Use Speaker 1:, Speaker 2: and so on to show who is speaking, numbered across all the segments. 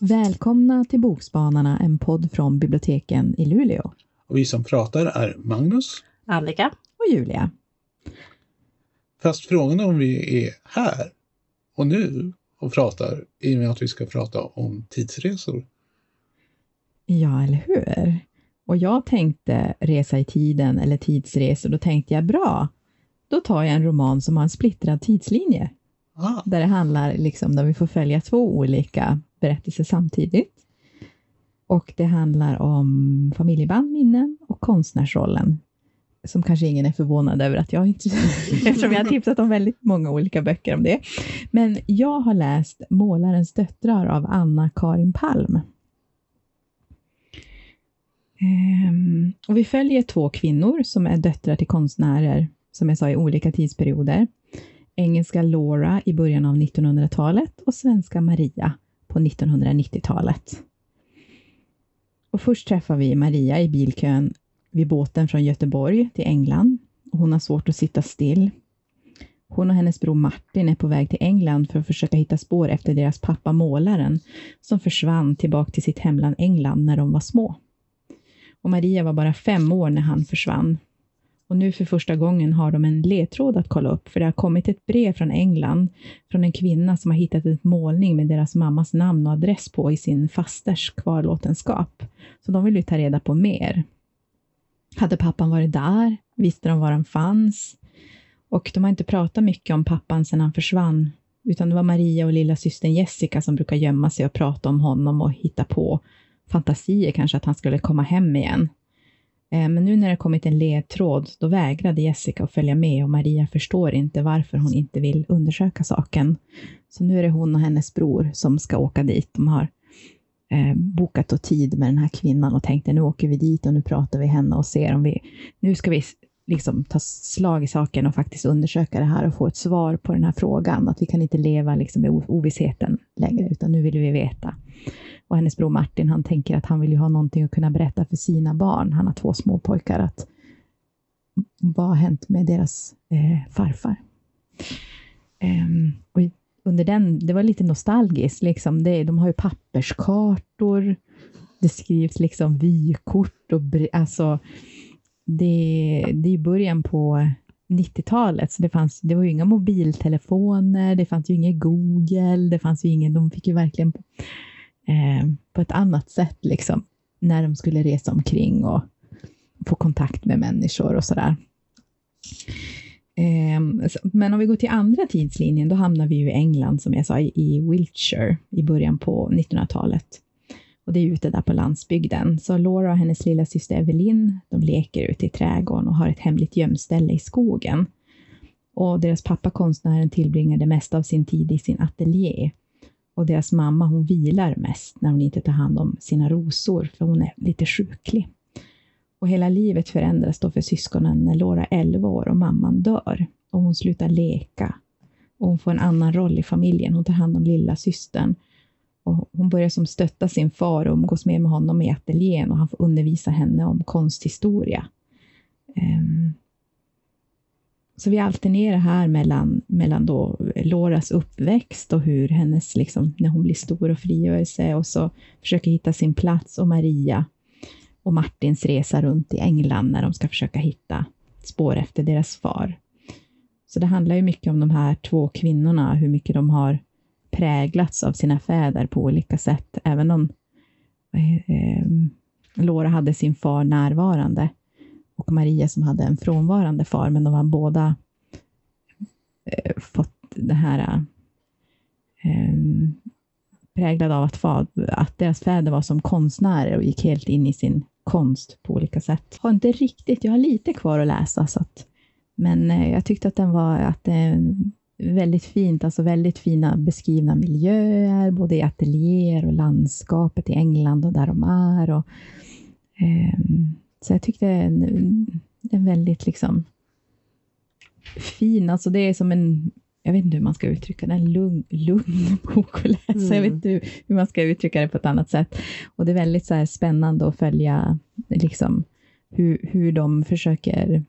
Speaker 1: Välkomna till Bokspanarna, en podd från biblioteken i Luleå.
Speaker 2: Och vi som pratar är Magnus.
Speaker 3: Annika.
Speaker 1: Och Julia.
Speaker 2: Fast frågan är om vi är här och nu och pratar i och med att vi ska prata om tidsresor.
Speaker 1: Ja, eller hur? Och jag tänkte resa i tiden eller tidsresor, då tänkte jag bra, då tar jag en roman som har en splittrad tidslinje.
Speaker 2: Ah,
Speaker 1: Där det handlar liksom, där vi får följa två olika berättelser samtidigt. Och det handlar om familjeband, minnen och konstnärsrollen. Som kanske ingen är förvånad över att jag inte, eftersom jag har tipsat om väldigt många olika böcker om det. Men jag har läst Målarens döttrar av Anna-Karin Palm. Ehm, och vi följer två kvinnor som är döttrar till konstnärer, som jag sa, i olika tidsperioder. Engelska Laura i början av 1900-talet och svenska Maria på 1990-talet. Och först träffar vi Maria i bilkön vid båten från Göteborg till England. Hon har svårt att sitta still. Hon och hennes bror Martin är på väg till England för att försöka hitta spår efter deras pappa målaren, som försvann tillbaka till sitt hemland England när de var små. Och Maria var bara fem år när han försvann. Och nu för första gången har de en ledtråd att kolla upp, för det har kommit ett brev från England från en kvinna som har hittat en målning med deras mammas namn och adress på i sin fasters kvarlåtenskap. Så de vill ju ta reda på mer. Hade pappan varit där? Visste de var han fanns? Och de har inte pratat mycket om pappan sedan han försvann, utan det var Maria och lilla systern Jessica som brukar gömma sig och prata om honom och hitta på fantasier kanske att han skulle komma hem igen. Eh, men nu när det kommit en ledtråd, då vägrade Jessica att följa med och Maria förstår inte varför hon inte vill undersöka saken. Så nu är det hon och hennes bror som ska åka dit. De har eh, bokat och tid med den här kvinnan och tänkte nu åker vi dit och nu pratar vi henne och ser om vi... Nu ska vi liksom ta slag i saken och faktiskt undersöka det här och få ett svar på den här frågan. Att vi kan inte leva liksom i ovissheten längre, utan nu vill vi veta. Och hennes bror Martin, han tänker att han vill ju ha någonting att kunna berätta för sina barn. Han har två små pojkar. Att, vad har hänt med deras eh, farfar? Um, och under den, det var lite nostalgiskt. Liksom. Det, de har ju papperskartor. Det skrivs liksom vykort. Och, alltså, det, det är i början på 90-talet, så det, fanns, det var ju inga mobiltelefoner, det fanns ju inget Google, det fanns ju ingen, de fick ju verkligen eh, på ett annat sätt liksom, när de skulle resa omkring och få kontakt med människor och sådär. Eh, men om vi går till andra tidslinjen, då hamnar vi ju i England, som jag sa, i, i Wiltshire i början på 1900-talet. Och det är ute där på landsbygden. Så Laura och hennes lilla syster Evelyn, de leker ute i trädgården och har ett hemligt gömställe i skogen. Och deras pappa, konstnären, tillbringar det mesta av sin tid i sin ateljé. Och deras mamma, hon vilar mest när hon inte tar hand om sina rosor, för hon är lite sjuklig. Och hela livet förändras då för syskonen när Laura är 11 år och mamman dör. Och hon slutar leka. Och hon får en annan roll i familjen. Hon tar hand om lilla systern. Och hon börjar som stötta sin far och umgås mer med honom i ateljén och han får undervisa henne om konsthistoria. Um, så vi alternerar här mellan, mellan då Loras uppväxt och hur hennes, liksom, när hon blir stor och frigör sig och så försöker hitta sin plats och Maria och Martins resa runt i England när de ska försöka hitta spår efter deras far. Så det handlar ju mycket om de här två kvinnorna, hur mycket de har präglats av sina fäder på olika sätt, även om eh, Laura hade sin far närvarande och Maria som hade en frånvarande far, men de har båda eh, fått det här eh, präglade av att, att deras fäder var som konstnärer och gick helt in i sin konst på olika sätt. Har inte riktigt, jag har lite kvar att läsa, så att, men eh, jag tyckte att den var att det väldigt fint, alltså väldigt fina beskrivna miljöer, både i ateljéer och landskapet i England och där de är. Och, eh, så jag tyckte en, en väldigt liksom fin, alltså det är som en, jag vet inte hur man ska uttrycka det, en lugn, lugn bok att läsa. Mm. Jag vet inte hur, hur, man ska uttrycka det på ett annat sätt. Och det är väldigt så spännande att följa liksom, hur, hur de försöker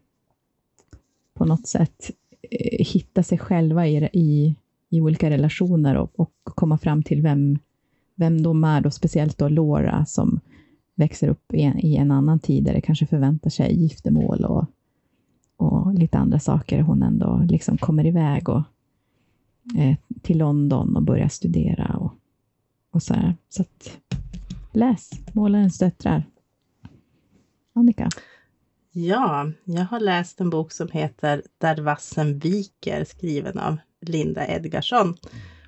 Speaker 1: på något sätt eh, hitta sig själva i, i, i olika relationer och, och komma fram till vem, vem de är, då, speciellt då Laura som växer upp i en, i en annan tid där det kanske förväntar sig giftermål och, och lite andra saker. Hon ändå liksom kommer iväg och, Eh, till London och börja studera och, och så här. Så att, läs Målarens döttrar. Annika?
Speaker 3: Ja, jag har läst en bok som heter Där vassen viker skriven av Linda Edgarsson.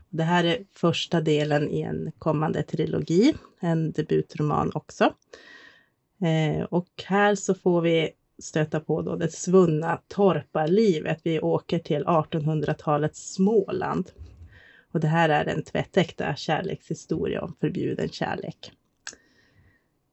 Speaker 3: Det här är första delen i en kommande trilogi, en debutroman också. Eh, och här så får vi stöta på då det svunna torparlivet. Vi åker till 1800-talets Småland. Och det här är en tvättäkta kärlekshistoria om förbjuden kärlek.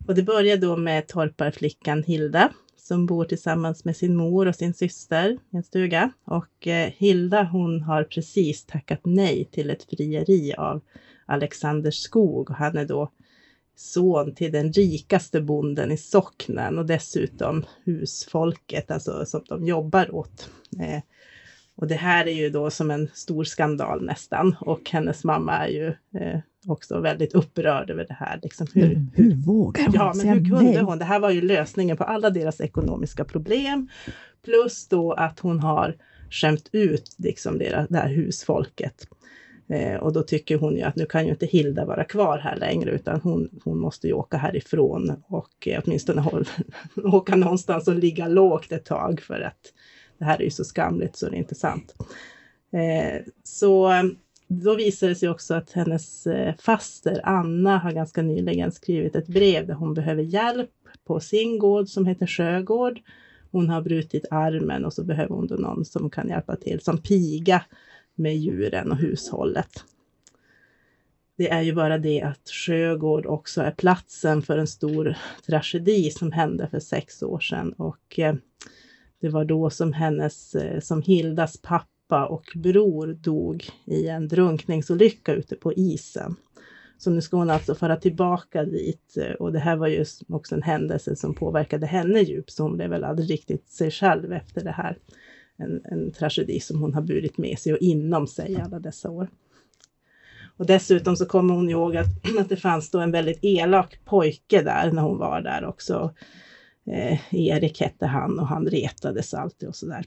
Speaker 3: Och det börjar då med torparflickan Hilda som bor tillsammans med sin mor och sin syster i en stuga. Och eh, Hilda hon har precis tackat nej till ett frieri av Alexander Skog. Och han är då son till den rikaste bonden i socknen och dessutom husfolket, alltså som de jobbar åt. Eh, och det här är ju då som en stor skandal nästan och hennes mamma är ju eh, också väldigt upprörd över det här. Liksom
Speaker 1: hur, hur, hur vågar hon
Speaker 3: Ja, men hur kunde nej? hon? Det här var ju lösningen på alla deras ekonomiska problem. Plus då att hon har skämt ut liksom deras, det här husfolket. Eh, och då tycker hon ju att nu kan ju inte Hilda vara kvar här längre utan hon, hon måste ju åka härifrån och eh, åtminstone håll, åka någonstans och ligga lågt ett tag för att det här är ju så skamligt så det är inte sant. Eh, så då visar det sig också att hennes eh, faster Anna har ganska nyligen skrivit ett brev där hon behöver hjälp på sin gård som heter Sjögård. Hon har brutit armen och så behöver hon då någon som kan hjälpa till som piga med djuren och hushållet. Det är ju bara det att Sjögård också är platsen för en stor tragedi som hände för sex år sedan och eh, det var då som hennes, eh, som Hildas pappa och bror dog i en drunkningsolycka ute på isen. Så nu ska hon alltså föra tillbaka dit eh, och det här var ju också en händelse som påverkade henne djupt så hon blev väl aldrig riktigt sig själv efter det här. En, en tragedi som hon har burit med sig och inom sig alla dessa år. Och dessutom så kommer hon ihåg att, att det fanns då en väldigt elak pojke där när hon var där också Eh, Erik hette han och han retades alltid och sådär.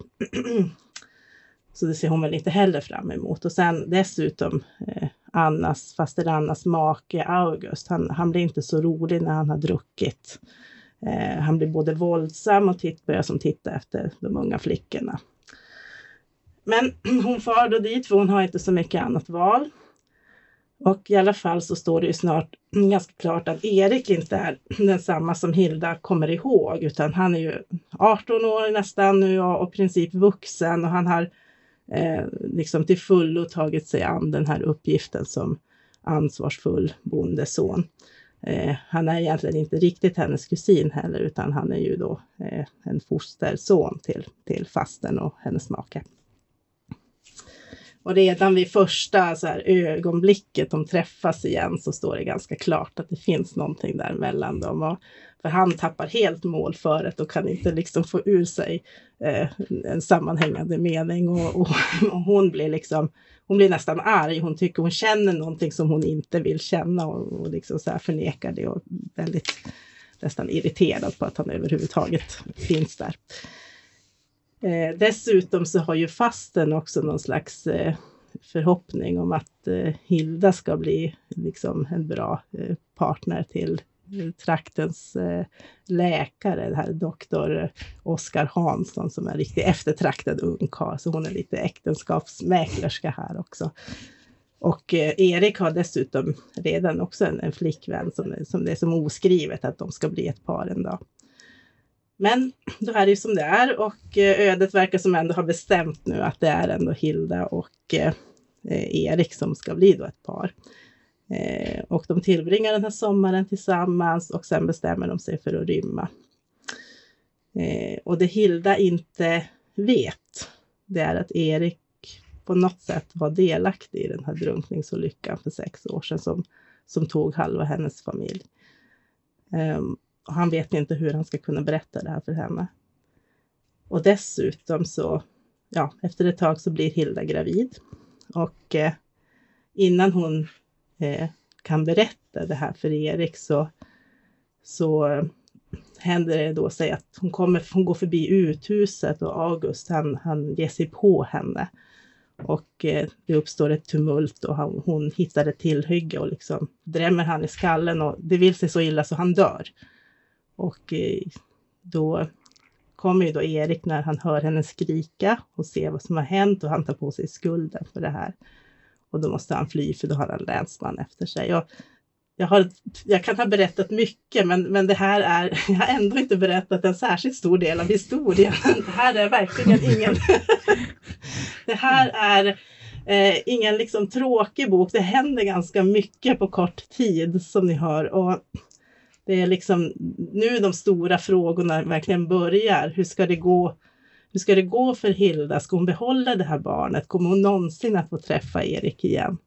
Speaker 3: så det ser hon väl inte heller fram emot. Och sen dessutom eh, Annas, faster Annas make August, han, han blir inte så rolig när han har druckit. Eh, han blir både våldsam och titt, börjar som titta efter de unga flickorna. Men hon far då dit för hon har inte så mycket annat val. Och i alla fall så står det ju snart ganska klart att Erik inte är densamma som Hilda kommer ihåg, utan han är ju 18 år nästan nu och, i princip vuxen och han har eh, liksom till fullo tagit sig an den här uppgiften som ansvarsfull bondeson. Eh, han är egentligen inte riktigt hennes kusin heller, utan han är ju då eh, en fosterson till, till fasten och hennes make. Och redan vid första så här, ögonblicket de träffas igen så står det ganska klart att det finns någonting där mellan dem. Och, för han tappar helt målföret och kan inte liksom få ur sig eh, en sammanhängande mening. Och, och, och, hon blir liksom, hon blir nästan arg. Hon tycker hon känner någonting som hon inte vill känna och, och liksom så här förnekar det och väldigt nästan irriterad på att han överhuvudtaget finns där. Eh, dessutom så har ju fasten också någon slags eh, förhoppning om att eh, Hilda ska bli liksom en bra eh, partner till eh, traktens eh, läkare, det här doktor eh, Oskar Hansson som är en riktigt eftertraktad ungkarl. Så hon är lite äktenskapsmäklerska här också. Och eh, Erik har dessutom redan också en, en flickvän som, som det är som oskrivet att de ska bli ett par en dag. Men då är det ju som det är och eh, ödet verkar som ändå har bestämt nu att det är ändå Hilda och eh, eh, Erik som ska bli då ett par. Och de tillbringar den här sommaren tillsammans och sen bestämmer de sig för att rymma. Och det Hilda inte vet, det är att Erik på något sätt var delaktig i den här drunkningsolyckan för sex år sedan som, som tog halva hennes familj. Um, och han vet inte hur han ska kunna berätta det här för henne. Och dessutom så, ja, efter ett tag så blir Hilda gravid. Och eh, innan hon eh, kan berätta det här för Erik så, så eh, händer det då sig att hon, kommer, hon går förbi uthuset och August han, han ger sig på henne. Och eh, det uppstår ett tumult och han, hon hittar ett tillhygge och liksom drämmer han i skallen och det vill sig så illa så han dör. Och eh, då kommer ju då Erik när han hör henne skrika och ser vad som har hänt och han tar på sig skulden för det här. Och då måste han fly för då har han länsman efter sig. Och jag, har, jag kan ha berättat mycket men, men det här är, jag har ändå inte berättat en särskilt stor del av historien. Det här är verkligen ingen, det här är eh, ingen liksom tråkig bok. Det händer ganska mycket på kort tid som ni hör. Och det är liksom nu de stora frågorna verkligen börjar. Hur ska det gå? Hur ska det gå för Hilda? Ska hon behålla det här barnet? Kommer hon någonsin att få träffa Erik igen?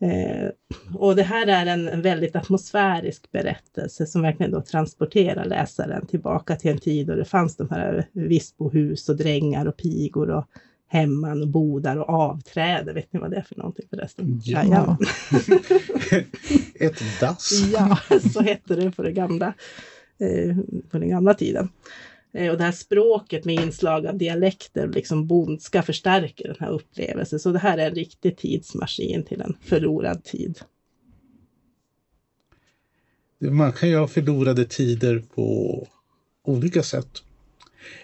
Speaker 3: Eh, och det här är en, en, väldigt atmosfärisk berättelse som verkligen då transporterar läsaren tillbaka till en tid då det fanns de här Visbohus och drängar och pigor och hemman och bodar och avträde. Vet ni vad det är för någonting förresten?
Speaker 2: Ja.
Speaker 3: ja.
Speaker 2: Ett dass.
Speaker 3: Ja, så hette det på, det gamla, eh, på den gamla tiden. Eh, och det här språket med inslag av dialekter, liksom bondska, förstärker den här upplevelsen. Så det här är en riktig tidsmaskin till en förlorad tid.
Speaker 2: Man kan ju ha förlorade tider på olika sätt.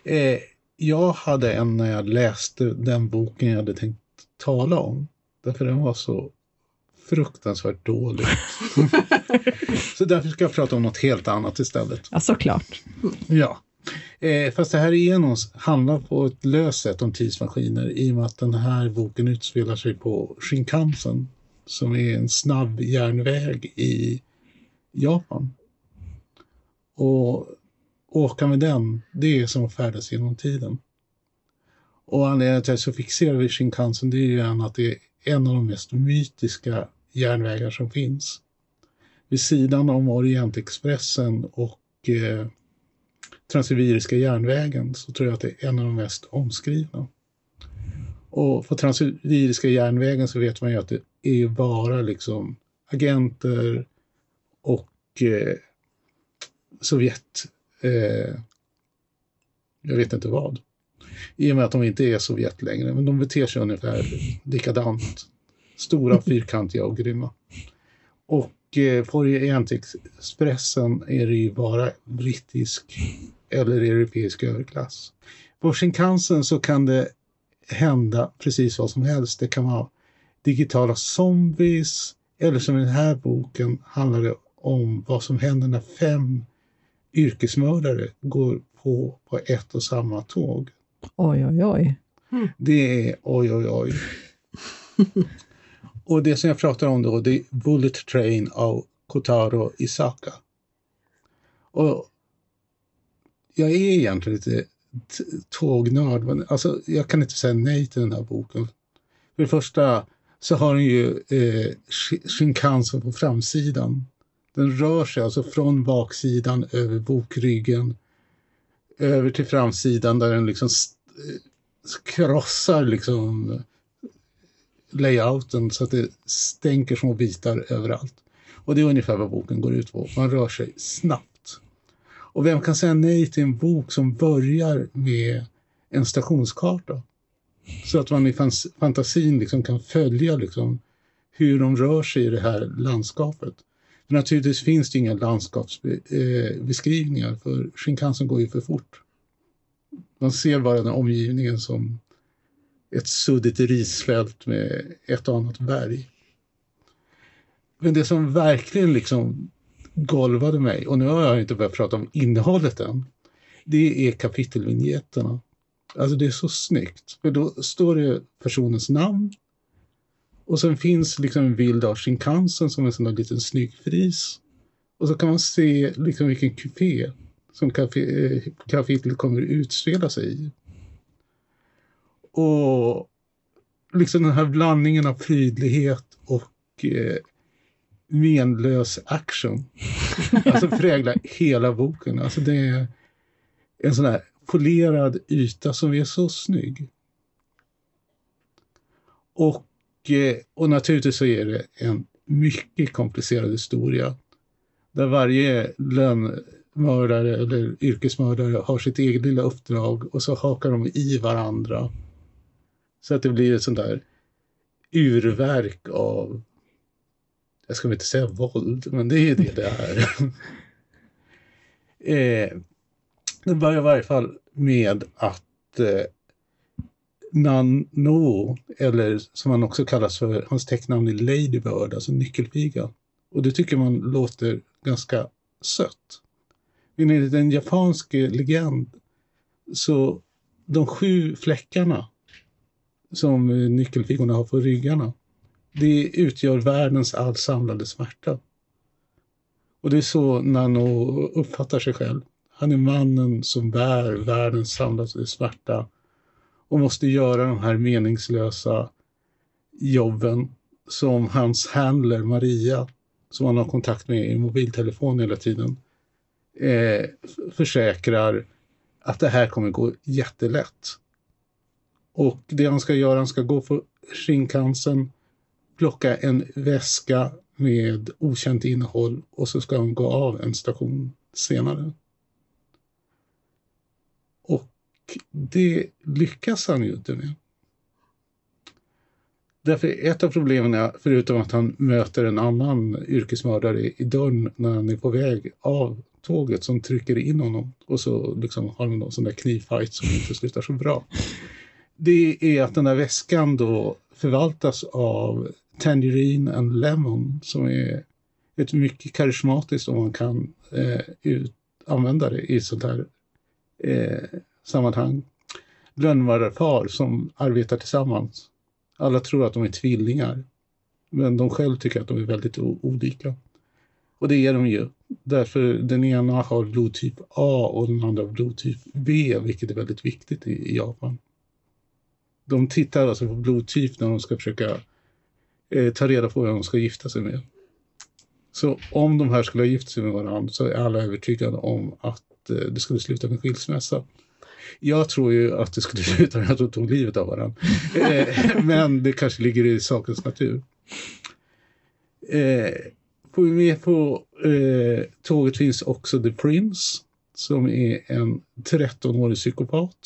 Speaker 2: Eh, jag hade en när jag läste den boken jag hade tänkt tala om. Därför den var så fruktansvärt dålig. så därför ska jag prata om något helt annat istället.
Speaker 1: Ja, såklart.
Speaker 2: Ja. Eh, fast det här Enos handlar på ett löst sätt om tidsmaskiner i och med att den här boken utspelar sig på Shinkansen som är en snabb järnväg i Japan. Och åka med den, det är som att färdas genom tiden. Och anledningen till att jag är så fixerad vid Shinkansen det är ju att det är en av de mest mytiska järnvägar som finns. Vid sidan om Orientexpressen och eh, Transsibiriska järnvägen så tror jag att det är en av de mest omskrivna. Och på Transsibiriska järnvägen så vet man ju att det är bara liksom agenter och eh, Sovjet, eh, jag vet inte vad. I och med att de inte är Sovjet längre, men de beter sig ungefär likadant. Stora, fyrkantiga och grymma. Och eh, på Orientexpressen är det ju bara brittisk eller europeisk överklass. På Shinkansen så kan det hända precis vad som helst. Det kan vara digitala zombies eller som i den här boken handlar det om vad som händer när fem yrkesmördare går på, på ett och samma tåg.
Speaker 1: Oj, oj, oj.
Speaker 2: Det är oj, oj, oj. och det som jag pratar om då, det är Bullet Train av Kotaro Isaka. Och jag är egentligen lite tågnörd, men alltså, jag kan inte säga nej till den här boken. För det första så har den ju eh, Shinkansen på framsidan. Den rör sig alltså från baksidan över bokryggen över till framsidan där den liksom krossar liksom layouten så att det stänker små bitar överallt. Och det är ungefär vad boken går ut på. Man rör sig snabbt. Och vem kan säga nej till en bok som börjar med en stationskarta? Så att man i fantasin liksom kan följa liksom hur de rör sig i det här landskapet. För naturligtvis finns det inga landskapsbeskrivningar för Shinkansen går ju för fort. Man ser bara den omgivningen som ett suddigt risfält med ett och annat berg. Men det som verkligen liksom golvade mig, och nu har jag inte börjat prata om innehållet än, det är kapitelvinjetterna. Alltså det är så snyggt, för då står det personens namn och sen finns liksom en bild av Shinkansen som en sån där liten snygg fris. Och så kan man se liksom vilken kupé som kapitlet kommer att utspela sig i. Och liksom den här blandningen av prydlighet och eh, menlös action. Alltså präglar hela boken. Alltså det är en sån här polerad yta som är så snygg. Och, eh, Eh, och naturligtvis så är det en mycket komplicerad historia. Där varje lönnmördare eller yrkesmördare har sitt eget lilla uppdrag och så hakar de i varandra. Så att det blir ett sånt där urverk av, jag ska väl inte säga våld, men det är det det är. eh, det börjar i varje fall med att eh, Nano, eller som han också kallas för, hans tecknamn är Ladybird, alltså nyckelpiga. Och det tycker man låter ganska sött. Men enligt en japansk legend så de sju fläckarna som nyckelpigorna har på ryggarna, det utgör världens all samlade smärta. Och det är så Nano uppfattar sig själv. Han är mannen som bär världens samlade smärta och måste göra de här meningslösa jobben som hans handler Maria, som han har kontakt med i mobiltelefon hela tiden, eh, försäkrar att det här kommer gå jättelätt. Och det han ska göra, han ska gå på Shinkansen, plocka en väska med okänt innehåll och så ska han gå av en station senare det lyckas han ju inte med. Därför ett av problemen är, förutom att han möter en annan yrkesmördare i dörren när han är på väg av tåget som trycker in honom och så liksom har han någon sån där knivfight som inte slutar så bra. Det är att den där väskan då förvaltas av Tangerine and Lemon som är ett mycket karismatiskt om man kan eh, ut, använda det i sånt här eh, sammanhang. Lönnmördarpar som arbetar tillsammans. Alla tror att de är tvillingar. Men de själv tycker att de är väldigt olika. Och det är de ju. Därför den ena har blodtyp A och den andra blodtyp B, vilket är väldigt viktigt i, i Japan. De tittar alltså på blodtyp när de ska försöka eh, ta reda på vem de ska gifta sig med. Så om de här skulle ha gift sig med varandra så är alla övertygade om att eh, det skulle sluta med skilsmässa. Jag tror ju att det skulle sluta med att de tog livet av varandra. Eh, men det kanske ligger i sakens natur. Eh, får vi med på eh, tåget finns också The Prince som är en 13-årig psykopat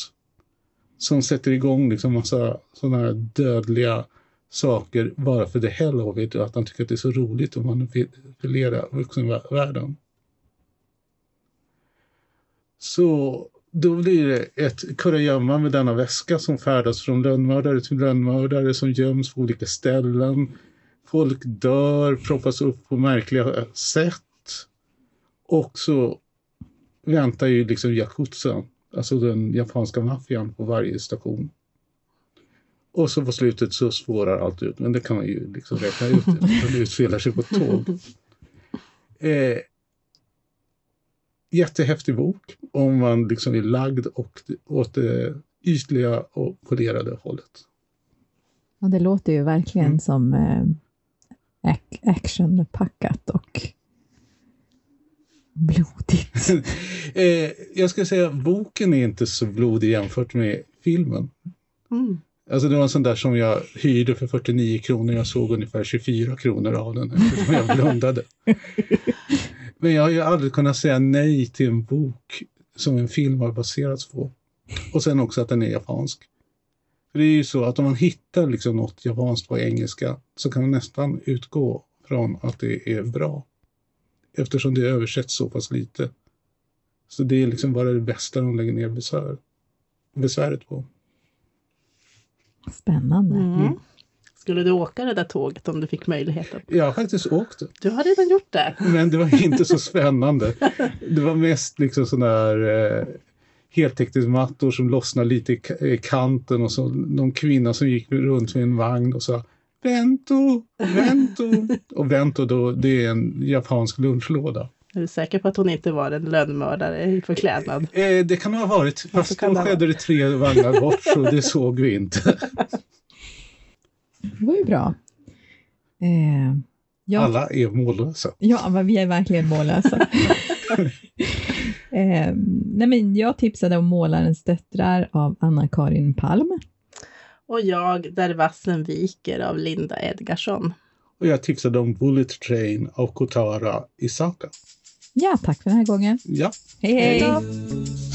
Speaker 2: som sätter igång liksom massa sådana här dödliga saker bara för det hell of it och att han tycker att det är så roligt att manipulera vuxenvärlden. Så då blir det ett kurragömma med denna väska som färdas från lönnmördare till lönnmördare som göms på olika ställen. Folk dör, proppas upp på märkliga sätt. Och så väntar ju liksom Yakuza, alltså den japanska maffian på varje station. Och så på slutet så spårar allt ut, men det kan man ju liksom räkna ut det utspelar sig på ett tåg. Eh, jättehäftig bok om man liksom är lagd och, åt det ytliga och polerade hållet.
Speaker 1: Ja, det låter ju verkligen mm. som eh, actionpackat och blodigt.
Speaker 2: eh, jag ska säga att boken är inte så blodig jämfört med filmen. Mm. Alltså det var en sån där som jag hyrde för 49 kronor. Jag såg ungefär 24 kronor av den eftersom jag blundade. Men jag har ju aldrig kunnat säga nej till en bok som en film har baserats på. Och sen också att den är japansk. För det är ju så att om man hittar liksom något japanskt på engelska så kan man nästan utgå från att det är bra. Eftersom det översätts så pass lite. Så det är liksom bara det bästa de lägger ner besvär, besväret på.
Speaker 1: Spännande. Mm.
Speaker 3: Skulle du åka det där tåget om du fick möjligheten?
Speaker 2: Jag har faktiskt åkt det.
Speaker 3: Du har redan gjort det?
Speaker 2: Men det var inte så spännande. Det var mest liksom sådana här eh, heltäckningsmattor som lossnade lite i kanten och så någon kvinna som gick runt med en vagn och sa Vento, vento. Och vento då, det är en japansk lunchlåda.
Speaker 3: Är du säker på att hon inte var en lönnmördare i förklädnad?
Speaker 2: Eh, det kan det ha varit, fast då skedde det tre vagnar bort så det såg vi inte.
Speaker 1: Det var ju bra. Eh, ja,
Speaker 2: Alla är mållösa.
Speaker 1: ja, men vi är verkligen mållösa. eh, nej, men jag tipsade om Målarens döttrar av Anna-Karin Palm.
Speaker 3: Och jag, Där vassen viker av Linda Edgarsson.
Speaker 2: Och jag tipsade om Bullet Train av Kotara Isaka.
Speaker 1: Ja, tack för den här gången.
Speaker 2: Ja,
Speaker 1: hej! hej.
Speaker 3: Hej då!